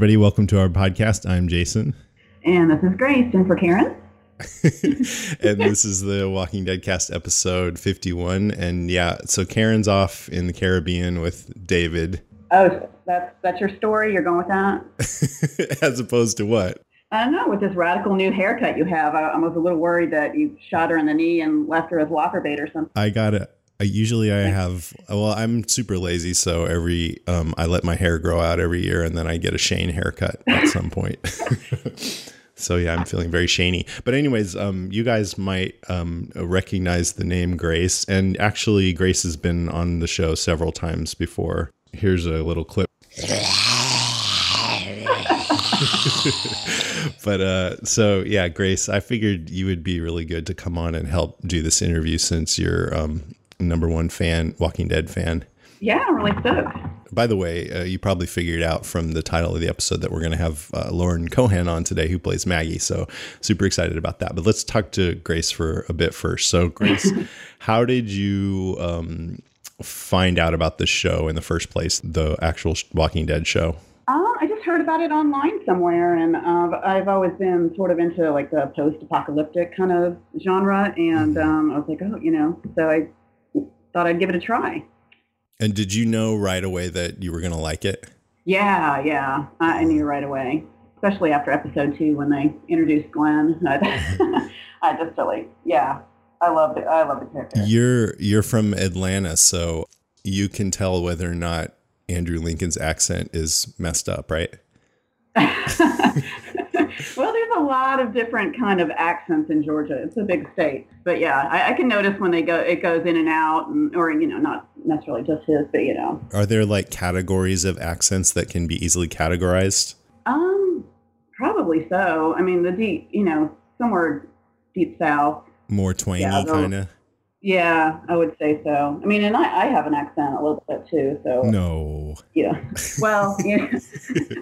Everybody, welcome to our podcast. I'm Jason. And this is Grace, and for Karen. and this is the Walking Dead cast episode 51. And yeah, so Karen's off in the Caribbean with David. Oh, that's that's your story. You're going with that, as opposed to what? I don't know. With this radical new haircut you have, I, I was a little worried that you shot her in the knee and left her as walker bait or something. I got it. I usually I have well I'm super lazy so every um I let my hair grow out every year and then I get a Shane haircut at some point. so yeah, I'm feeling very Shaney. But anyways, um you guys might um recognize the name Grace and actually Grace has been on the show several times before. Here's a little clip. but uh so yeah grace i figured you would be really good to come on and help do this interview since you're um number one fan, Walking Dead fan. Yeah, I'm really stoked. By the way, uh, you probably figured out from the title of the episode that we're going to have uh, Lauren Cohan on today, who plays Maggie. So super excited about that. But let's talk to Grace for a bit first. So, Grace, how did you um, find out about the show in the first place, the actual Walking Dead show? Uh, I just heard about it online somewhere, and uh, I've always been sort of into like the post-apocalyptic kind of genre, and mm-hmm. um, I was like, oh, you know, so I thought I'd give it a try. And did you know right away that you were going to like it? Yeah, yeah, I knew right away, especially after episode two when they introduced Glenn. I just really, yeah, I love it. I love the character. You're you're from Atlanta, so you can tell whether or not Andrew Lincoln's accent is messed up, right? well, there's a lot of different kind of accents in Georgia. It's a big state, but yeah, I, I, can notice when they go, it goes in and out, and, or you know, not necessarily just his, but you know. Are there like categories of accents that can be easily categorized? Um, probably so. I mean, the deep, you know, somewhere deep south, more twangy yeah, kind of. Yeah, I would say so. I mean, and I, I have an accent a little bit too. So no. Yeah. Well, yeah,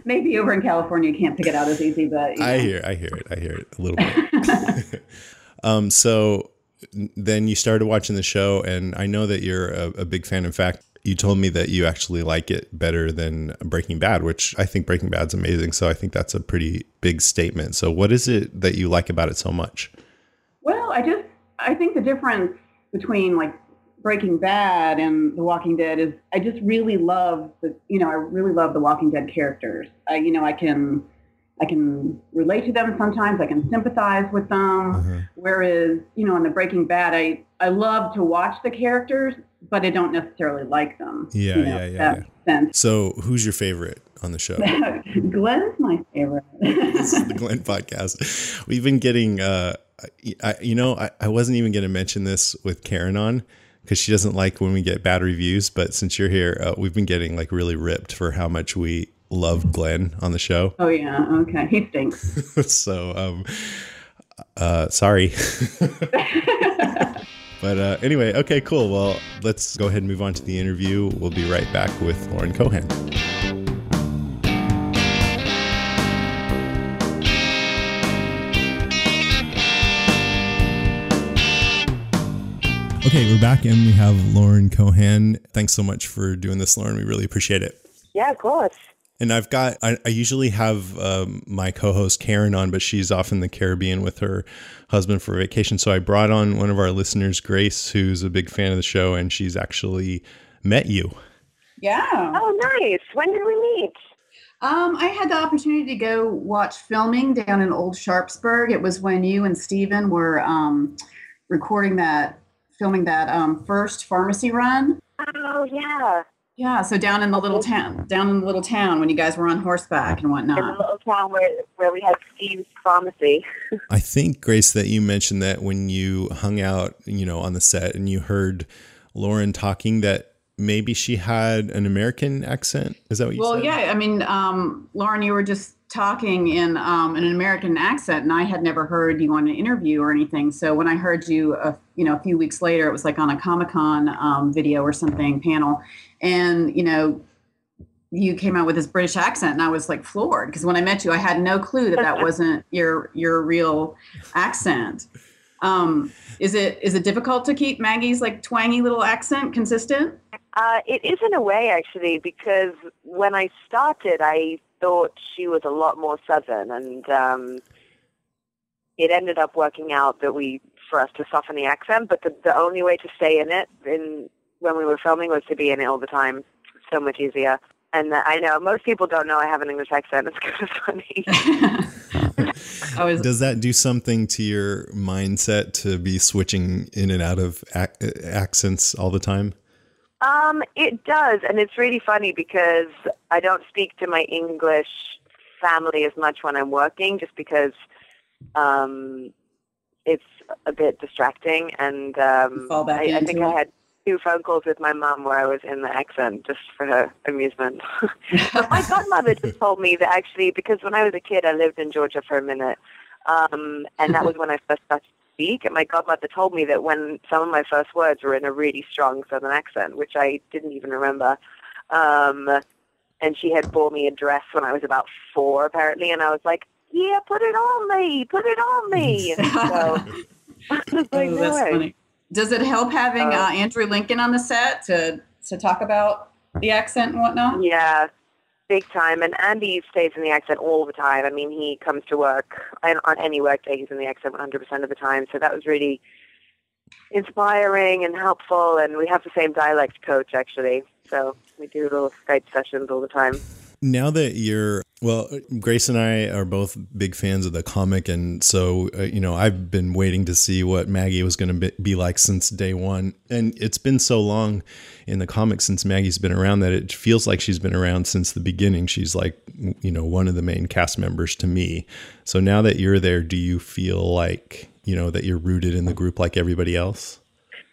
maybe over in California you can't pick it out as easy, but you know. I hear, I hear it, I hear it a little bit. um. So then you started watching the show, and I know that you're a, a big fan. In fact, you told me that you actually like it better than Breaking Bad, which I think Breaking Bad's amazing. So I think that's a pretty big statement. So what is it that you like about it so much? Well, I just I think the difference between like Breaking Bad and The Walking Dead is I just really love the you know I really love the Walking Dead characters. I you know I can I can relate to them sometimes. I can sympathize with them. Uh-huh. Whereas you know on the Breaking Bad I I love to watch the characters, but I don't necessarily like them. Yeah, you know, yeah, yeah. yeah. So who's your favorite? On the show. Glenn's my favorite. this is the Glenn podcast. We've been getting uh, I, you know, I, I wasn't even going to mention this with Karen on because she doesn't like when we get bad reviews. But since you're here, uh, we've been getting like really ripped for how much we love Glenn on the show. Oh yeah, okay, he stinks. so, um, uh, sorry. but uh, anyway, okay, cool. Well, let's go ahead and move on to the interview. We'll be right back with Lauren Cohan. Okay, we're back and we have Lauren Cohan. Thanks so much for doing this, Lauren. We really appreciate it. Yeah, of course. And I've got, I, I usually have um, my co host Karen on, but she's off in the Caribbean with her husband for vacation. So I brought on one of our listeners, Grace, who's a big fan of the show, and she's actually met you. Yeah. Oh, nice. When did we meet? Um, I had the opportunity to go watch filming down in Old Sharpsburg. It was when you and Steven were um, recording that filming that um, first pharmacy run. Oh yeah. Yeah, so down in the little town, down in the little town when you guys were on horseback and whatnot. In the little town where, where we had Steve's pharmacy. I think Grace that you mentioned that when you hung out, you know, on the set and you heard Lauren talking that maybe she had an American accent. Is that what you well, said? Well, yeah. I mean, um, Lauren, you were just talking in um, an American accent, and I had never heard you on an interview or anything. So when I heard you, uh, you know, a few weeks later, it was like on a Comic Con um, video or something panel, and you know, you came out with this British accent, and I was like floored because when I met you, I had no clue that that wasn't your your real accent. Um, is it is it difficult to keep Maggie's like twangy little accent consistent? Uh, it is in a way actually because when I started, I thought she was a lot more southern, and um, it ended up working out that we for us to soften the accent. But the the only way to stay in it in when we were filming was to be in it all the time. So much easier. And uh, I know most people don't know I have an English accent. It's kind of funny. Was Does that do something to your mindset to be switching in and out of ac- accents all the time? Um, it does, and it's really funny because I don't speak to my English family as much when I'm working, just because um, it's a bit distracting. And um, You fall back I, I think it. I had two phone calls with my mum where I was in the accent just for her amusement. but my godmother just told me that actually, because when I was a kid, I lived in Georgia for a minute, um, and that was when I first started speak. And my godmother told me that when some of my first words were in a really strong Southern accent, which I didn't even remember. Um, and she had bought me a dress when I was about four, apparently, and I was like, "Yeah, put it on me, put it on me." And so like, Oh, that's way." funny. Does it help having Uh, uh, Andrew Lincoln on the set to to talk about the accent and whatnot? Yeah, big time. And Andy stays in the accent all the time. I mean, he comes to work and on any work day, he's in the accent 100% of the time. So that was really inspiring and helpful. And we have the same dialect coach, actually. So we do little Skype sessions all the time. Now that you're well, Grace and I are both big fans of the comic, and so uh, you know I've been waiting to see what Maggie was going to be, like since day one, and it's been so long in the comic since Maggie's been around that it feels like she's been around since the beginning. She's like you know one of the main cast members to me. So now that you're there, do you feel like you know that you're rooted in the group like everybody else?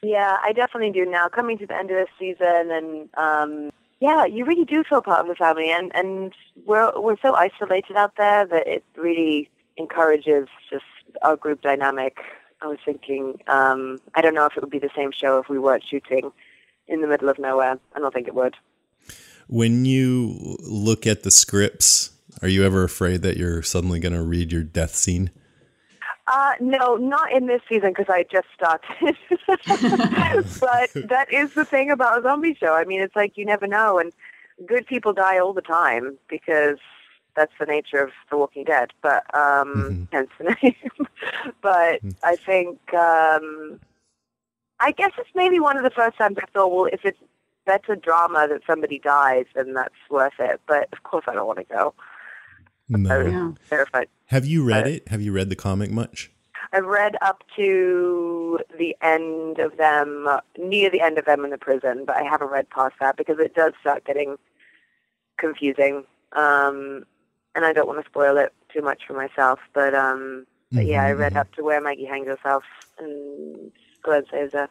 Yeah, I definitely do now. Coming to the end of this season, and um, yeah, you really do feel part of the family, and and we're we're so isolated out there that it really encourages just our group dynamic. I was thinking, um, I don't know if it would be the same show if we weren't shooting in the middle of nowhere. I don't think it would. When you look at the scripts, are you ever afraid that you're suddenly going to read your death scene? Uh, no, not in this season because I just started. but that is the thing about a zombie show. I mean, it's like you never know, and good people die all the time because that's the nature of The Walking Dead. But um, hence the name. but I think um, I guess it's maybe one of the first times I thought, well, if it's better drama that somebody dies, then that's worth it. But of course, I don't want to go. I No. was Yeah. terrified. Have you read Uh, it? Have you read the comic much? I've read up to the end of them, uh, near the end of them in the prison, but I haven't read past that because it does start getting confusing. Um, and I don't want to spoil it too much for myself. But, um, but yeah, I read Mhm. up to where Maggie hangs herself and Glenn saves her.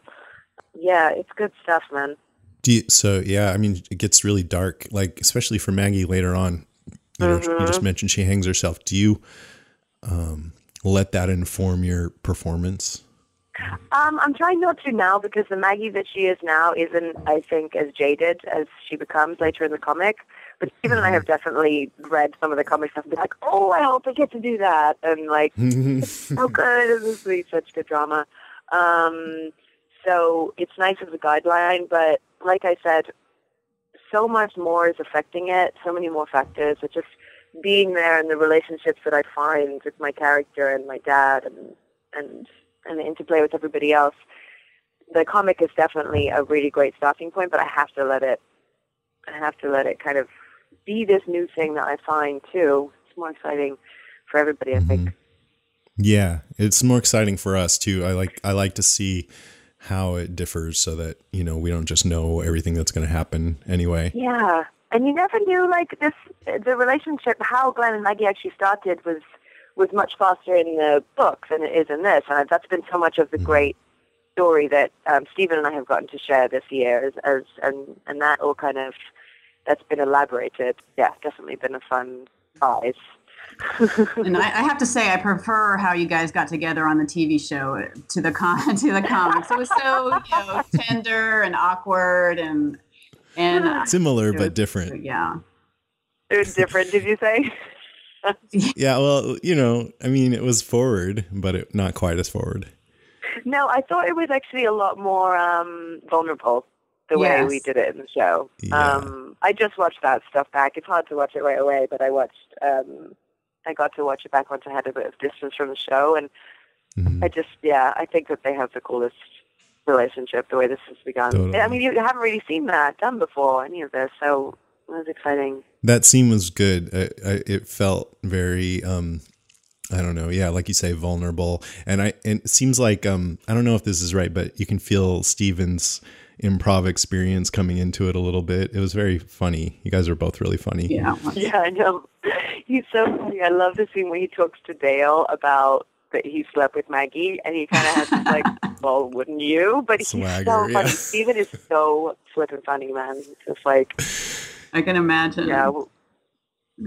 Yeah, it's good stuff, man. Do you, so yeah, I mean, it gets really dark, like especially for Maggie later on. You know, you just mentioned she hangs herself. Do you um, let that inform your performance? Um, I'm trying not to now because the Maggie that she is now isn't, I think, as jaded as she becomes later in the comic. But Stephen and I have definitely read some of the comic stuff and be like, oh, I hope I get to do that. And like, oh, good. This is such good drama. Um, so it's nice as a guideline, but like I said, so much more is affecting it. So many more factors. It's just being there and the relationships that I find with my character and my dad and and and the interplay with everybody else. The comic is definitely a really great starting point, but I have to let it. I have to let it kind of be this new thing that I find too. It's more exciting for everybody, I think. Mm-hmm. yeah, it's more exciting for us too. I like I like to see how it differs so that you know we don't just know everything that's going to happen anyway. Yeah, and you never knew like this. The relationship, how Glenn and Maggie actually started, was was much faster in the book than it is in this, and that's been so much of the great story that um, Stephen and I have gotten to share this year, as, as and and that all kind of that's been elaborated. Yeah, definitely been a fun prize. And I, I have to say, I prefer how you guys got together on the TV show to the con to the comics. It was so you know tender and awkward and and uh, Similar it was- but different. Yeah. it was different, did you say? Yeah, well, you know, I mean, it was forward, but it, not quite as forward. No, I thought it was actually a lot more um, vulnerable. the way we did it in the show. Yeah. Um, I just watched that stuff back. It's hard to watch it right away, but I watched. Um, I got to watch it back once I had a bit of distance from the show, and Mhm. I just, yeah, I think that they have the coolest relationship the way this has begun. Totally. I mean, you haven't really seen that done before, any of this, so it was exciting. That scene was good. I, I, it felt very, um, I don't know. Yeah, like you say, vulnerable. And I, and it seems like, um, I don't know if this is right, but you can feel Steven's improv experience coming into it a little bit. It was very funny. You guys are both really funny. Yeah. Yeah, I know. He's so funny. I love the scene where he talks to Dale about that he slept with Maggie, and he kind of has this like, well, wouldn't you? But he's Swagger, so yeah. funny. Steven is so flippin' funny, man. It's just like, I can imagine. yeah, we're,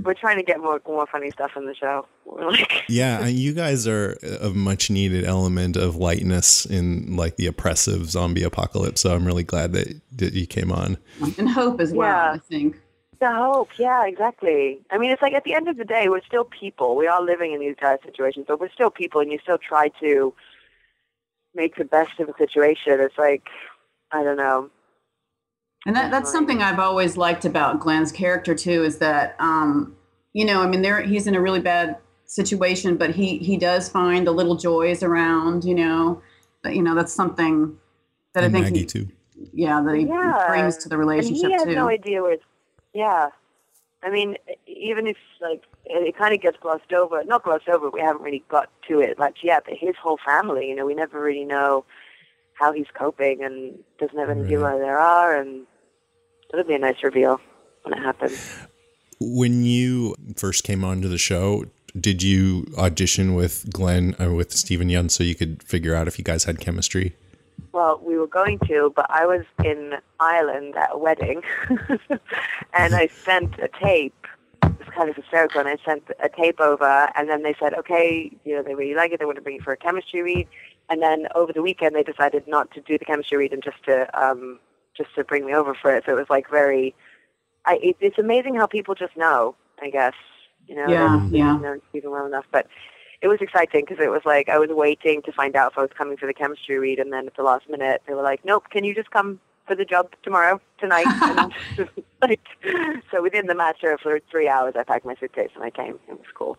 we're trying to get more more funny stuff in the show. We're like, Yeah, you guys are a much needed element of lightness in like the oppressive zombie apocalypse. So I'm really glad that, that you came on. And hope as well, Yeah. I think. The hope. Yeah, exactly. I mean, it's like at the end of the day, we're still people. We are living in these dire situations, but we're still people, and you still try to make the best of a situation. It's like, I don't know. And that, that's something I've always liked about Glenn's character too, is that um, you know, I mean, there he's in a really bad situation, but he he does find the little joys around, you know. But, you know, that's something that And I think Maggie he, too. yeah, that he Yeah. brings to the And relationship he has too. no idea where. It's, yeah, I mean, even if like it, it kind of gets glossed over, not glossed over. We haven't really got to it much yet. But his whole family, you know, we never really know how he's coping, and doesn't have any idea where they are, and it'll be a nice reveal when it happens. When you first came onto the show, did you audition with Glenn or with Stephen Yeun so you could figure out if you guys had chemistry? Well, we were going to, but I was in Ireland at a wedding, and I sent a tape. It was kind of hysterical, and I sent a tape over, and then they said, okay, you know, they really like it. They want to bring it for a chemistry read, and then over the weekend they decided not to do the chemistry read and just to um, just to bring me over for it. So it was like very. I, it, it's amazing how people just know. I guess you know. Yeah, they yeah. know Stephen well enough, but it was exciting because it was like I was waiting to find out if I was coming for the chemistry read, and then at the last minute they were like, "Nope, can you just come for the job tomorrow, tonight?" and like, so within the matter of for three hours, I packed my suitcase and I came. It was cool.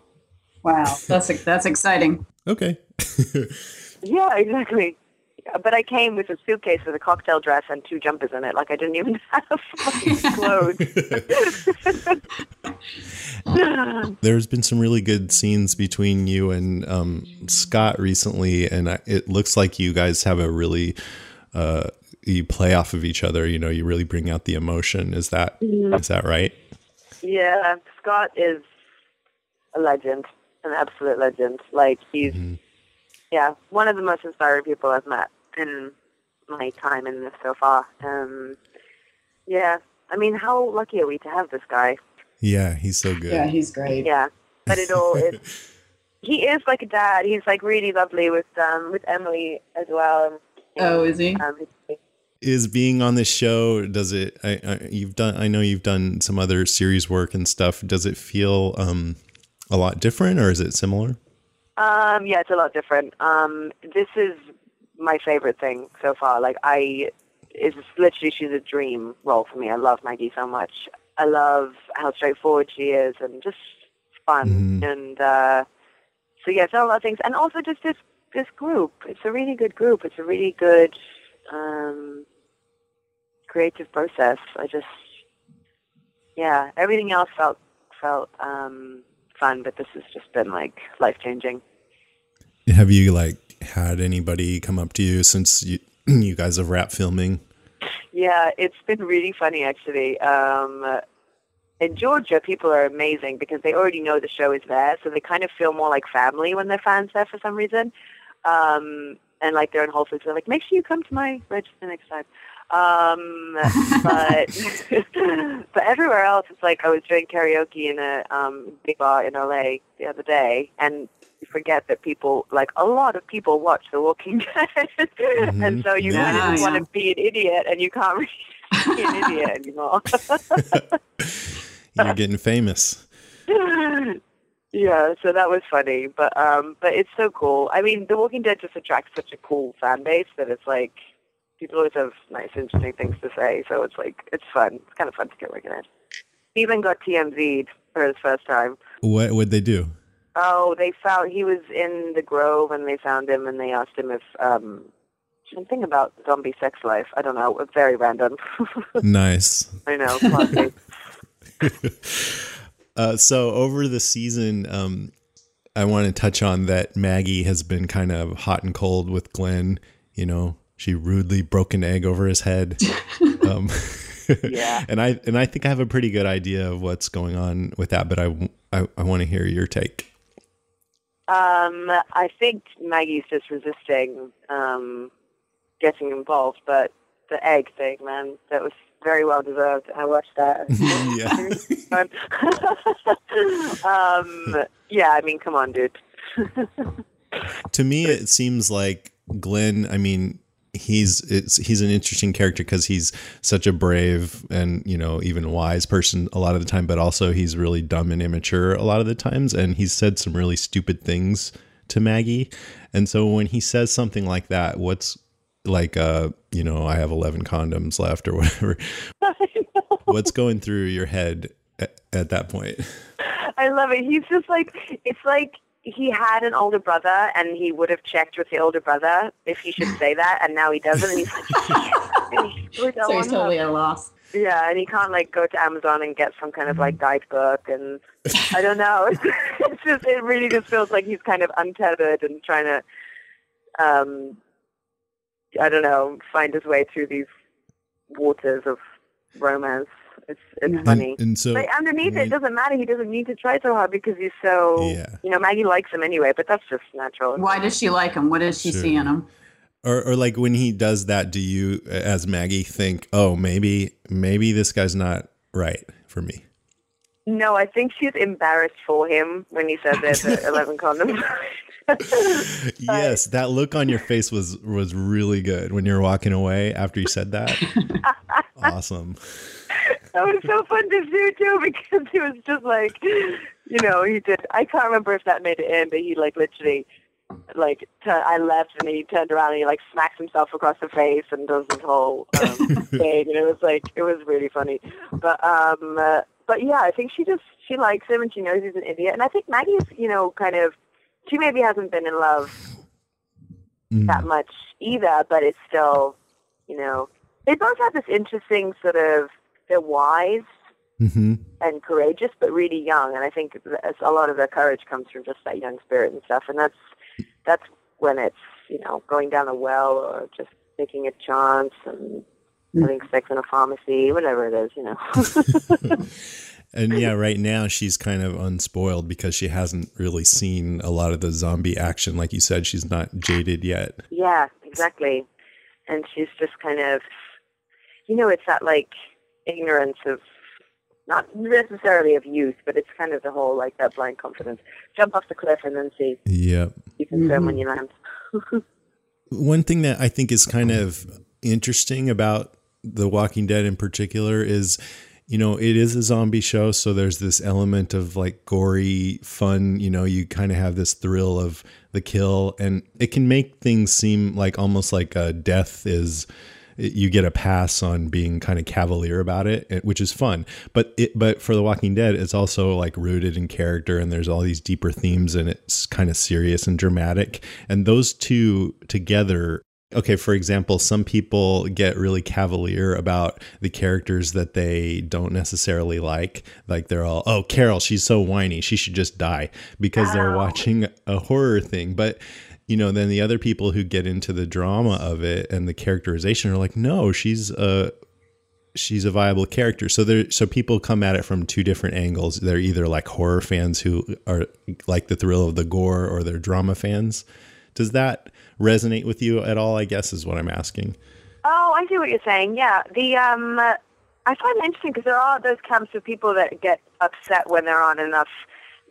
wow, that's that's exciting. Okay. Yeah, exactly. But I came with a suitcase with a cocktail dress and two jumpers in it. Like I didn't even have fucking clothes. There's been some really good scenes between you and um, Scott recently, and I, it looks like you guys have a really uh, you play off of each other. You know, you really bring out the emotion. Is that is that right? Yeah, Scott is a legend, an absolute legend. Like he's, yeah, one of the most inspiring people I've met in my time in this so far. Um, yeah, I mean, how lucky are we to have this guy? Yeah, he's so good. Yeah, he's great. Yeah, but it all is. He is like a dad. He's like really lovely with um with Emily as well. Oh, is he? Um, is being on this show does it I, I you've done i know you've done some other series work and stuff does it feel um a lot different or is it similar Um, yeah, it's a lot different. Um, this is my favorite thing so far. Like I, it's literally she's a dream role for me. I love Maggie so much. I love how straightforward she is and just fun. Mhm. And uh, so yeah, it's a lot of things. And also just this this group. It's a really good group. It's a really good um, creative process. I just yeah, everything else felt felt um, fun, but this has just been like life changing. Have you like had anybody come up to you since you you guys have wrapped filming Yeah, it's been really funny actually. Um, in Georgia, people are amazing because they already know the show is there, so they kind of feel more like family when they're fans there for some reason. Um, and like they're in Whole Foods, they're like, make sure you come to my register next time. Um, but but everywhere else, it's like I was doing karaoke in a um, big bar in LA the other day, and you forget that people, like a lot of people, watch The Walking Dead, and so you kind of Yeah, want to be an idiot, and you can't really be an idiot anymore. you're getting famous yeah, so that was funny, but um, but it's so cool. I mean, The Walking Dead just attracts such a cool fan base that it's like, people always have nice, interesting things to say. So it's like it's fun. It's kind of fun to get recognized. He even got TMZ'd for his first time. What would they do? Oh, they found he was in the Grove, and they found him, and they asked him if um something about zombie sex life. I don't know. Very random. nice. I know. Uh, so over the season, um, I want to touch on that Maggie has been kind of hot and cold with Glenn. You know, she rudely broke an egg over his head. um, Yeah. and I and I think I have a pretty good idea of what's going on with that, but I I, I want to hear your take. Um, I think Maggie's just resisting um, getting involved, but the egg thing, man, that was very well deserved. I watched that. Yeah. um, yeah, I mean, come on, dude. to me it seems like glenn i mean he's it's he's an interesting character because he's such a brave and you know even wise person a lot of the time but also he's really dumb and immature a lot of the times and he's said some really stupid things to maggie. And so when he says something like that what's like uh you know i have 11 condoms left or whatever what's going through your head at, at that point? I love it. He's just like it's like he had an older brother, and he would have checked with the older brother if he should say that, and now he doesn't. And he's like, and he's like, So he's totally at a loss. Yeah, and he can't like go to Amazon and get some kind of like guidebook, and I don't know. It's just it really just feels like he's kind of untethered and trying to, um, I don't know, find his way through these waters of romance. It's it's Yeah. funny. and, and so But underneath it, it doesn't matter. He doesn't need to try so hard because he's so, Yeah. you know, Maggie likes him anyway, but that's just natural. Why does she like him? What does she Sure. see in him? or, or like when he does that do you as maggie think oh maybe maybe this guy's not right for me No, I think she's embarrassed for him when he said there's 11 condoms. yes that look on your face was was really good when you were walking away after you said that awesome that was so fun to do too because he was just like, you know, he did. I can't remember if that made it in, but he like literally, like, tur I left and he turned around and he like smacks himself across the face and does this whole um, thing, and it was like it was really funny. But um, uh, but yeah, I think she just she likes him and she knows he's an idiot, and I think Maggie's you know kind of she maybe hasn't been in love Mm. that much either, but it's still, you know, they both have this interesting sort of, they're wise hmm and courageous, but really young. And I think a lot of their courage comes from just that young spirit and stuff. And that's, that's when it's, you know, going down a well or just taking a chance and having sex in a pharmacy, whatever it is, you know. and yeah right now she's kind of unspoiled because she hasn't really seen a lot of the zombie action like you said she's not jaded yet Yeah, exactly. And she's just kind of, you know, it's that like ignorance of, not necessarily of youth, but it's kind of the whole like that blind confidence. Jump off the cliff and then see. yep You can swim when mm-hmm. you land. One thing that I think is kind of interesting about The Walking Dead in particular is, you know, it is a zombie show, so there's this element of like gory fun, you know, you kind of have this thrill of the kill and it can make things seem like almost like a death is you get a pass on being kind of cavalier about it, which is fun. But it, but for The Walking Dead, it's also like rooted in character, and there's all these deeper themes, and it's kind of serious and dramatic. And those two together, okay. For example, some people get really cavalier about the characters that they don't necessarily like. Like they're all, oh, Carol, she's so whiny, she should just die because they're watching a horror thing, but you know, then the other people who get into the drama of it and the characterization are like, no, she's a she's a viable character. So there, so people come at it from two different angles. They're either like horror fans who are like the thrill of the gore, or they're drama fans. Does that resonate with you at all? I guess is what I'm asking. Oh, I see what you're saying. Yeah, the um, I find it interesting because there are those camps of people that get upset when there aren't enough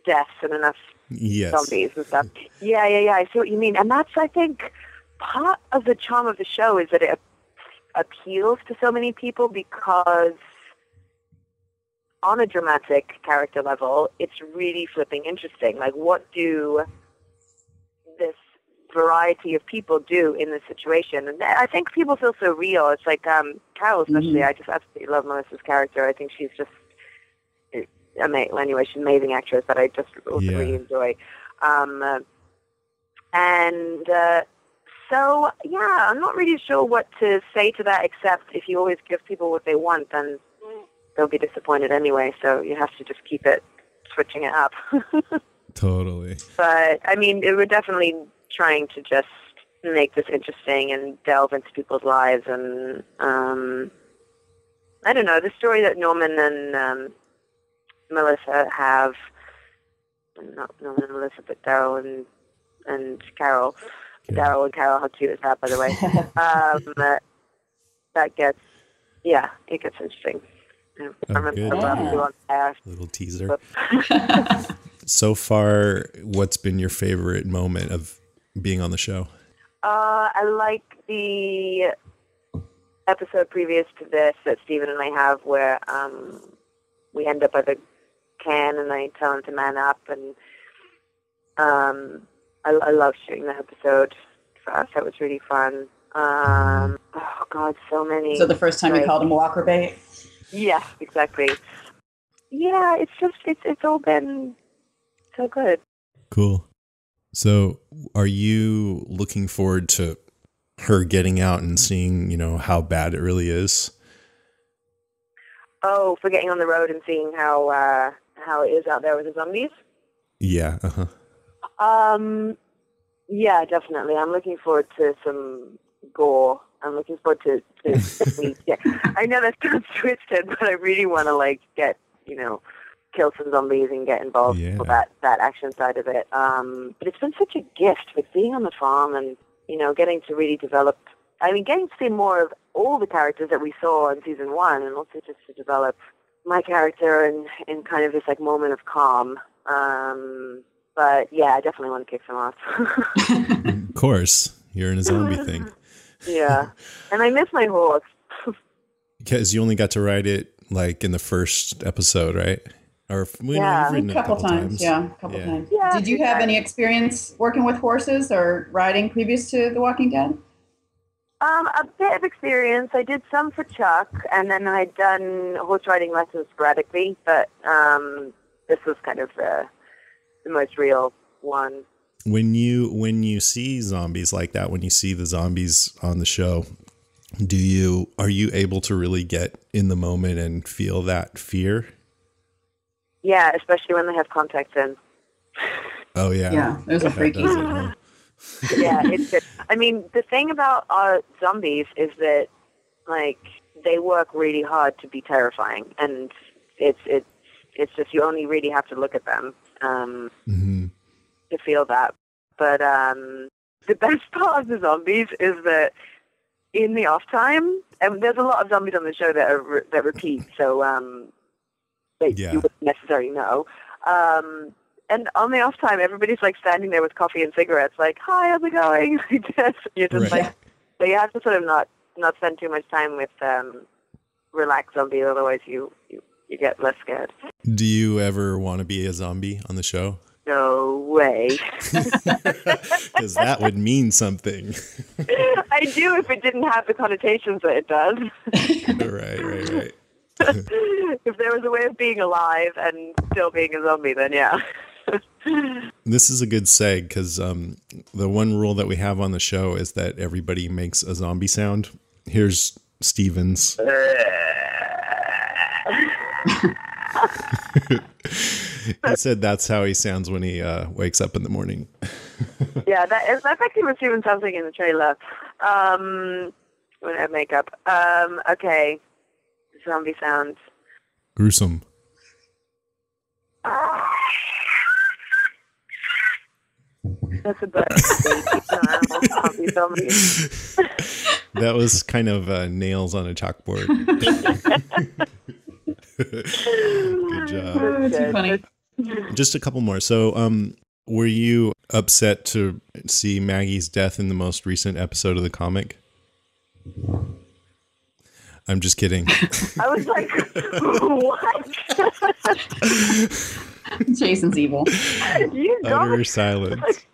deaths and enough Yes. zombies and stuff. Yeah, yeah, yeah. I see what you mean, and that's I think part of the charm of the show is that it appeals to so many people because on a dramatic character level, it's really flipping interesting. Like, what do this variety of people do in this situation. And I think people feel so real. It's like um, Carol, especially. I just absolutely love Melissa's character. I think she's just amazing. Anyway, she's an amazing actress that I just also Yeah. really enjoy. Um, uh, and uh, so, yeah, I'm not really sure what to say to that. Except if you always give people what they want, then they'll be disappointed anyway. So you have to just keep it switching it up. Totally. but I mean, we're definitely trying to just make this interesting and delve into people's lives. And um, I don't know the story that Norman and um, Melissa have. Not Norman and Melissa, but Daryl and and Carol. Daryl and Carol, how cute is that, by the way? um, uh, that gets, yeah, it gets interesting. Yeah, Oh, I remember good. I you on air. Little teaser. so far, what's been your favorite moment of being on the show? Uh, I like the episode previous to this that Stephen and I have where um, we end up at a can and I tell him to man up and um, I, I love shooting that episode for us. That was really fun. Um, oh God, so many. So the first time you called him Walker bait. Yeah, exactly. Yeah, it's just it's it's all been so good. Cool. So, are you looking forward to her getting out and seeing, you know, how bad it really is? Oh, for getting on the road and seeing how uh, how it is out there with the zombies. Yeah. Uh-huh. Um, yeah, definitely. I'm looking forward to some gore. I'm looking forward to, to yeah. I know that sounds twisted, but I really want to like get you know kill some zombies and get involved Yeah. with that that action side of it. Um, but it's been such a gift with being on the farm and you know getting to really develop. I mean, getting to see more of all the characters that we saw in season one, and also just to develop my character in in kind of this like moment of calm. Um, but yeah, I definitely want to kick some ass. of course, you're in a zombie thing yeah, and I miss my horse. because you only got to ride it like in the first episode, right? Or well, Yeah. A it couple, times. Yeah, a couple Yeah. times. Yeah, Did you have any experience working with horses or riding previous to The Walking Dead? Um, a bit of experience. I did some for Chuck, and then I'd done horse riding lessons sporadically. But um, this was kind of the the most real one. When you when you see zombies like that, when you see the zombies on the show, do you are you able to really get in the moment and feel that fear? Yeah, especially when they have contacts in. Oh yeah, Yeah, those are That freaky. Does it, huh? yeah, it's good. I mean, the thing about uh, zombies is that like they work really hard to be terrifying, and it's it's it's just you only really have to look at them um, Mhm. to feel that. But um, the best part of the zombies is that in the off time, and there's a lot of zombies on the show that are re- that repeat, so um, that Yeah. you wouldn't necessarily know. Um, and on the off time, everybody's like standing there with coffee and cigarettes, like, "Hi, how's it going?" You're just Right. like, so you have to sort of not not spend too much time with um, relaxed zombies, otherwise you, you you get less scared. Do you ever want to be a zombie on the show? No way. Because that would mean something. I do if it didn't have the connotations that it does. right, right, right. if there was a way of being alive and still being a zombie, then yeah. This is a good seg because um, the one rule that we have on the show is that everybody makes a zombie sound. Here's Stevens. he said that's how he sounds when he uh, wakes up in the morning. yeah, that is that's actually what Steven something in the trailer. Um, when I have makeup. Um, okay. Zombie sounds. Gruesome. That's a bird. zombie, zombie. That was kind of uh, nails on a chalkboard. Good job. Oh, too funny. Just a couple more. So, um, were you upset to see Maggie's death in the most recent episode of the comic? I'm just kidding. I was like, what? Jason's evil. you Utter silence.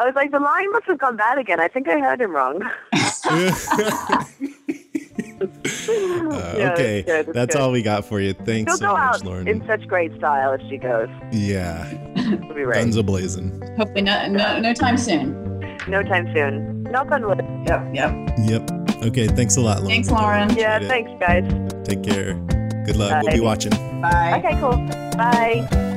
I was like, the line must have gone bad again. I think I heard him wrong. Uh, Yeah, okay, that's good, that's that's all we got for you. Thanks She'll so go much, out Lauren. in such great style if she goes. yeah, It'll be right. guns a blazing. Hopefully, no, no, no time soon. No time soon. Knock on wood. Yep, yep. Yep. Okay, thanks a lot, Lauren. Thanks, Lauren. Yeah, thanks, guys. Take care. Good luck. We'll be watching. Bye. Okay, cool. Bye.